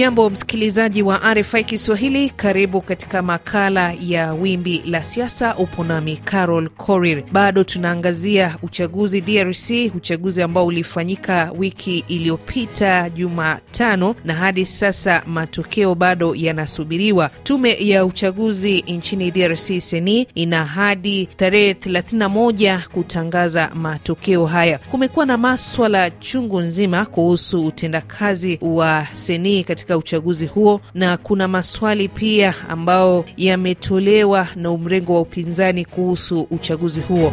Hujambo msikilizaji wa RFI Kiswahili, karibu katika makala ya wimbi la siasa. Upo nami Carol Korir. Bado tunaangazia uchaguzi DRC, uchaguzi ambao ulifanyika wiki iliyopita Jumatano, na hadi sasa matokeo bado yanasubiriwa. Tume ya uchaguzi nchini DRC seni ina hadi tarehe 31 kutangaza matokeo haya. Kumekuwa na maswala chungu nzima kuhusu utendakazi wa seni katika uchaguzi huo, na kuna maswali pia ambayo yametolewa na mrengo wa upinzani kuhusu uchaguzi huo.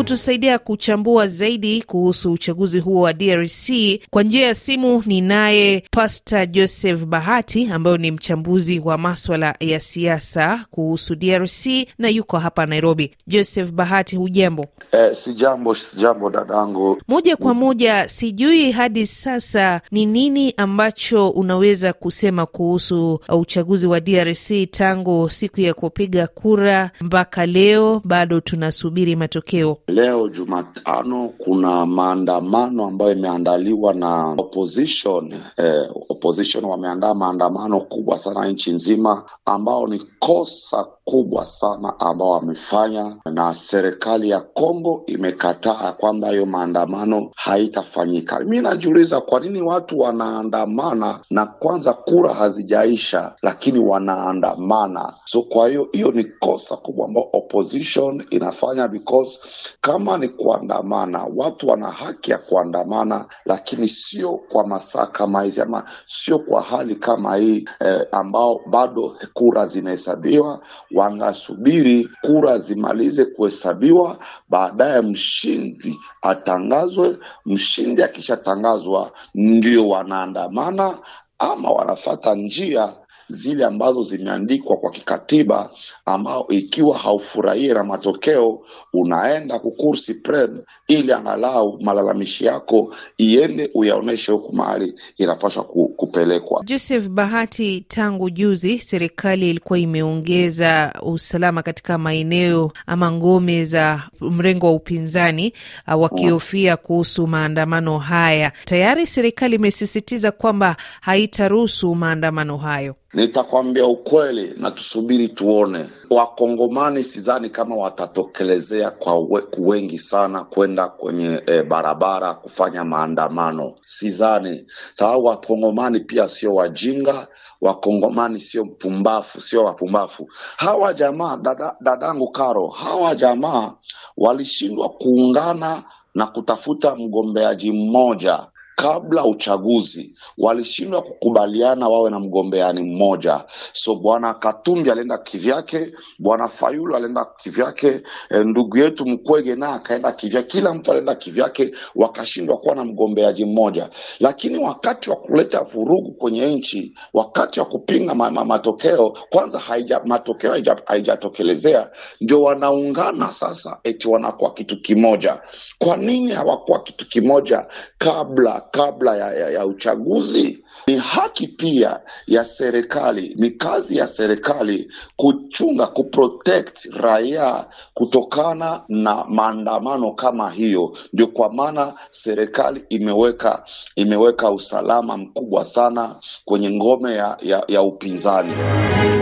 Kutusaidia kuchambua zaidi kuhusu uchaguzi huo wa DRC kwa njia ya simu ni naye Pastor Joseph Bahati ambayo ni mchambuzi wa maswala ya siasa kuhusu DRC na yuko hapa Nairobi. Joseph Bahati, hujambo? Eh, si jambo, si jambo dadangu. Moja kwa moja, sijui hadi sasa ni nini ambacho unaweza kusema kuhusu uchaguzi wa DRC tangu siku ya kupiga kura mpaka leo, bado tunasubiri matokeo. Leo Jumatano kuna maandamano ambayo imeandaliwa na opposition. Eh, opposition wameandaa maandamano kubwa sana nchi nzima, ambao ni kosa kubwa sana ambao wamefanya, na serikali ya Kongo imekataa kwamba hiyo maandamano haitafanyika. Mi najiuliza kwa nini watu wanaandamana na kwanza kura hazijaisha, lakini wanaandamana. So kwa hiyo hiyo ni kosa kubwa ambao opposition inafanya because kama ni kuandamana, watu wana haki ya kuandamana, lakini sio kwa masaa kama hizi ama sio kwa hali kama hii eh, ambao bado kura zinahesabiwa. Wangasubiri kura zimalize kuhesabiwa, baadaye mshindi atangazwe. Mshindi akishatangazwa, ndio wanaandamana ama wanafata njia zile ambazo zimeandikwa kwa kikatiba, ambao ikiwa haufurahie na matokeo unaenda kukursi prem, ili angalau malalamishi yako iende uyaoneshe huku mahali inapaswa kupelekwa. Joseph Bahati, tangu juzi serikali ilikuwa imeongeza usalama katika maeneo ama ngome za mrengo wa upinzani uh, wakihofia kuhusu maandamano haya. Tayari serikali imesisitiza kwamba haitaruhusu maandamano hayo. Nitakwambia ukweli na tusubiri tuone. Wakongomani sidhani kama watatokelezea kwa we, wengi sana kwenda kwenye e, barabara kufanya maandamano, sidhani, sababu wakongomani pia sio wajinga. Wakongomani sio mpumbafu, sio wapumbafu hawa jamaa. Dada, dadangu Karo, hawa jamaa walishindwa kuungana na kutafuta mgombeaji mmoja kabla uchaguzi walishindwa kukubaliana wawe na mgombeani mmoja. So bwana Katumbi alienda kivyake, bwana Fayulu alienda kivyake, e, ndugu yetu Mkwege naye akaenda kivyake, kila mtu alienda kivyake, wakashindwa kuwa na mgombeaji mmoja. Lakini wakati wa kuleta vurugu kwenye nchi, wakati wa kupinga ma ma matokeo, kwanza haija, matokeo haijatokelezea, ndio wanaungana sasa, eti wanakuwa kitu kimoja. Kwa nini hawakuwa kitu kimoja kabla kabla ya, ya, ya uchaguzi. Ni haki pia ya serikali, ni kazi ya serikali kuchunga, kuprotect raia kutokana na maandamano kama hiyo. Ndio kwa maana serikali imeweka imeweka usalama mkubwa sana kwenye ngome ya, ya, ya upinzani.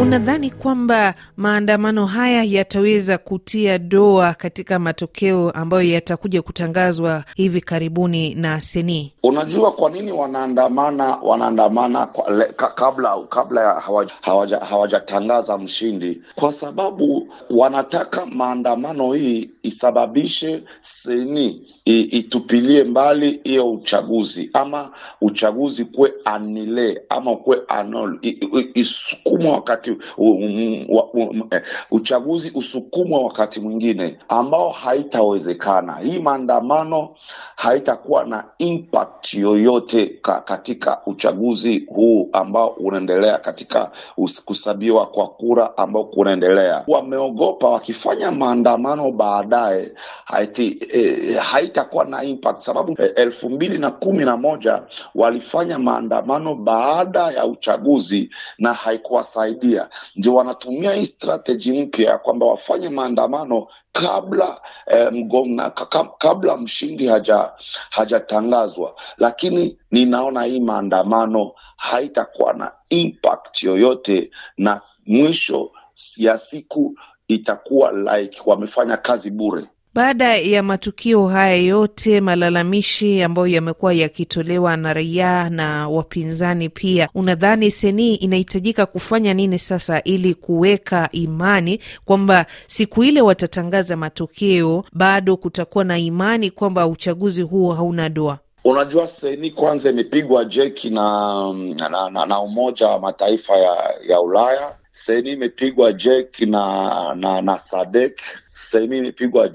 Unadhani kwamba maandamano haya yataweza kutia doa katika matokeo ambayo yatakuja kutangazwa hivi karibuni na seni? Unajua kwa nini wanaandamana? Wanaandamana kabla kabla hawajatangaza hawaja, hawaja mshindi, kwa sababu wanataka maandamano hii isababishe seni itupilie mbali hiyo uchaguzi, ama uchaguzi kuwe anile ama kuwe anol isukumwe wakati eh, uchaguzi usukumwe wakati mwingine ambao haitawezekana. Hii maandamano haitakuwa na impact yoyote ka, katika uchaguzi huu ambao unaendelea katika kusabiwa kwa kura ambao kunaendelea. Wameogopa wakifanya maandamano baadaye haita haitakuwa na impact sababu eh, elfu mbili na kumi na moja walifanya maandamano baada ya uchaguzi na haikuwasaidia. Ndio wanatumia hii strategy mpya ya kwamba wafanye maandamano kabla eh, mgomna, kabla mshindi haja hajatangazwa, lakini ninaona hii maandamano haitakuwa na impact yoyote, na mwisho ya siku itakuwa like wamefanya kazi bure. Baada ya matukio haya yote, malalamishi ambayo yamekuwa yakitolewa na raia na wapinzani pia, unadhani seni inahitajika kufanya nini sasa ili kuweka imani kwamba siku ile watatangaza matokeo, bado kutakuwa na imani kwamba uchaguzi huo hauna doa? Unajua, seni kwanza imepigwa jeki na, na, na, na Umoja wa Mataifa ya, ya Ulaya seni imepigwa Jek na na na Sadek, seni imepigwa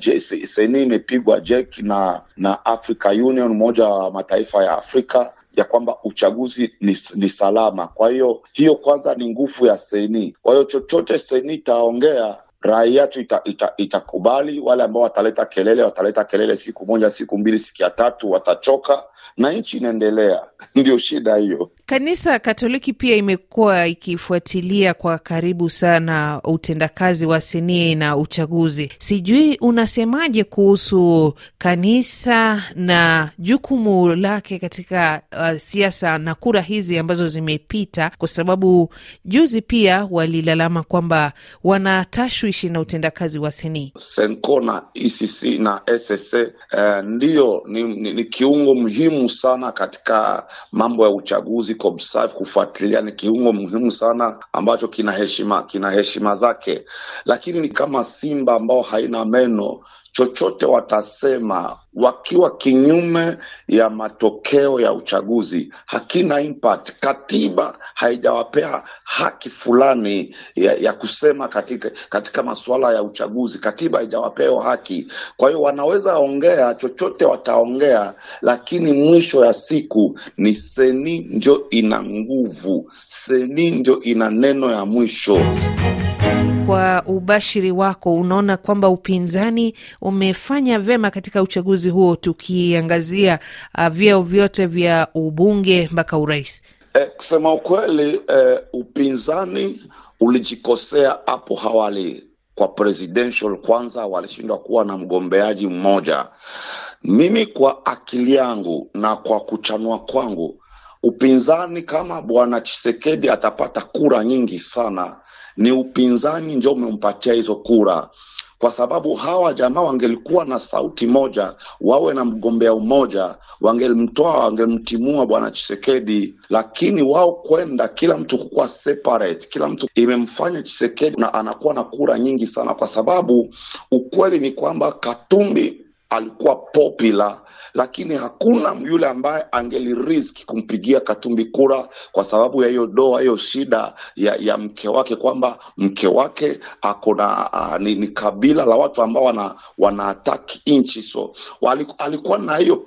seni imepigwa Jek na na Africa Union, umoja wa mataifa ya Afrika ya kwamba uchaguzi ni, ni salama. Kwa hiyo hiyo kwanza ni nguvu ya seni. Kwa hiyo chochote seni itaongea raia yetu itakubali ita, ita wale ambao wataleta kelele wataleta kelele siku moja, siku mbili, siku ya tatu watachoka na nchi inaendelea. Ndio shida hiyo. Kanisa Katoliki pia imekuwa ikifuatilia kwa karibu sana utendakazi wa seni na uchaguzi. Sijui unasemaje kuhusu kanisa na jukumu lake katika uh, siasa na kura hizi ambazo zimepita, kwa sababu juzi pia walilalama kwamba wanatashwishi na utendakazi wa seni. Senko na ECC na SSA eh, ndiyo ni, ni, ni kiungo muhimu sana katika mambo ya uchaguzi Kobsav kufuatilia ni kiungo muhimu sana ambacho kina heshima kina heshima zake, lakini ni kama simba ambao haina meno. Chochote watasema wakiwa kinyume ya matokeo ya uchaguzi hakina impact. Katiba haijawapea haki fulani ya, ya kusema katika, katika masuala ya uchaguzi. Katiba haijawapea haki, kwa hiyo wanaweza ongea chochote wataongea, lakini mwisho ya siku ni seni ndio ina nguvu, seni ndio ina neno ya mwisho. Kwa ubashiri wako, unaona kwamba upinzani umefanya vyema katika uchaguzi huo, tukiangazia uh, vyeo vyote vya ubunge mpaka urais? Eh, kusema ukweli eh, upinzani ulijikosea hapo awali kwa presidential. Kwanza walishindwa kuwa na mgombeaji mmoja. Mimi kwa akili yangu na kwa kuchanua kwangu, upinzani kama bwana Chisekedi atapata kura nyingi sana. Ni upinzani ndio umempatia hizo kura, kwa sababu hawa jamaa wangelikuwa na sauti moja, wawe na mgombea umoja, wangelimtoa wangelimtimua bwana Chisekedi, lakini wao kwenda kila mtu kukuwa separate, kila mtu imemfanya Chisekedi na anakuwa na kura nyingi sana, kwa sababu ukweli ni kwamba Katumbi alikuwa popular lakini hakuna yule ambaye angeliriski kumpigia Katumbi kura kwa sababu ya hiyo doa, hiyo shida ya, ya mke wake, kwamba mke wake akona uh, ni, ni kabila la watu ambao wana wanaataki nchi, so alikuwa na hiyo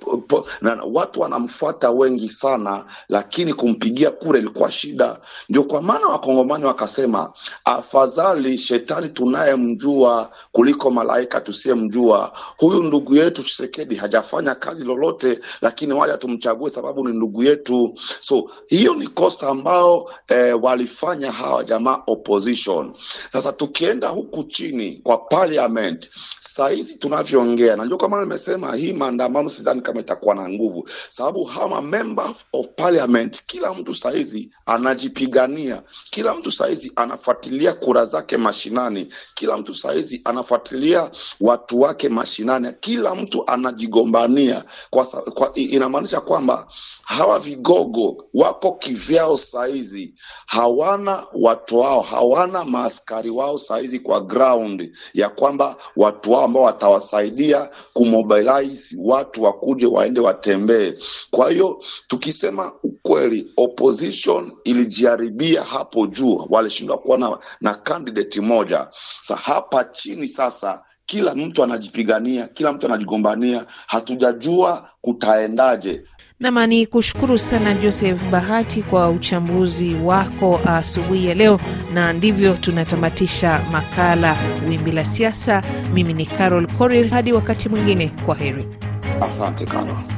na watu wanamfuata wengi sana, lakini kumpigia kura ilikuwa shida. Ndio kwa maana wakongomani wakasema afadhali shetani tunayemjua kuliko malaika tusiyemjua. Huyu ndugu yetu Chisekedi hajafanya kazi lolote, lakini waja tumchague sababu ni ndugu yetu. So hiyo ni kosa ambao eh, walifanya hawa jamaa opposition. Sasa tukienda huku chini kwa parliament, saa hizi tunavyoongea, najua kama nimesema hii maandamano sidhani kama itakuwa na nguvu, sababu hawa member of parliament, kila mtu saa hizi anajipigania, kila mtu saa hizi anafuatilia kura zake mashinani, kila mtu saa hizi anafuatilia watu wake mashinani, kila mtu anajigombania kwa, kwa, inamaanisha kwamba hawa vigogo wako kivyao saizi, hawana watu wao, hawana maaskari wao saizi kwa ground ya kwamba watu wao ambao watawasaidia kumobilize watu wakuje waende watembee. Kwa hiyo tukisema ukweli, opposition ilijiharibia hapo juu, walishindwa kuwa na, na candidate moja. Sa hapa chini sasa kila mtu anajipigania, kila mtu anajigombania, hatujajua kutaendaje. Nama ni kushukuru sana Joseph Bahati kwa uchambuzi wako asubuhi ya leo, na ndivyo tunatamatisha makala Wimbi la Siasa. Mimi ni Carol Korir, hadi wakati mwingine, kwa heri. Asante Kano.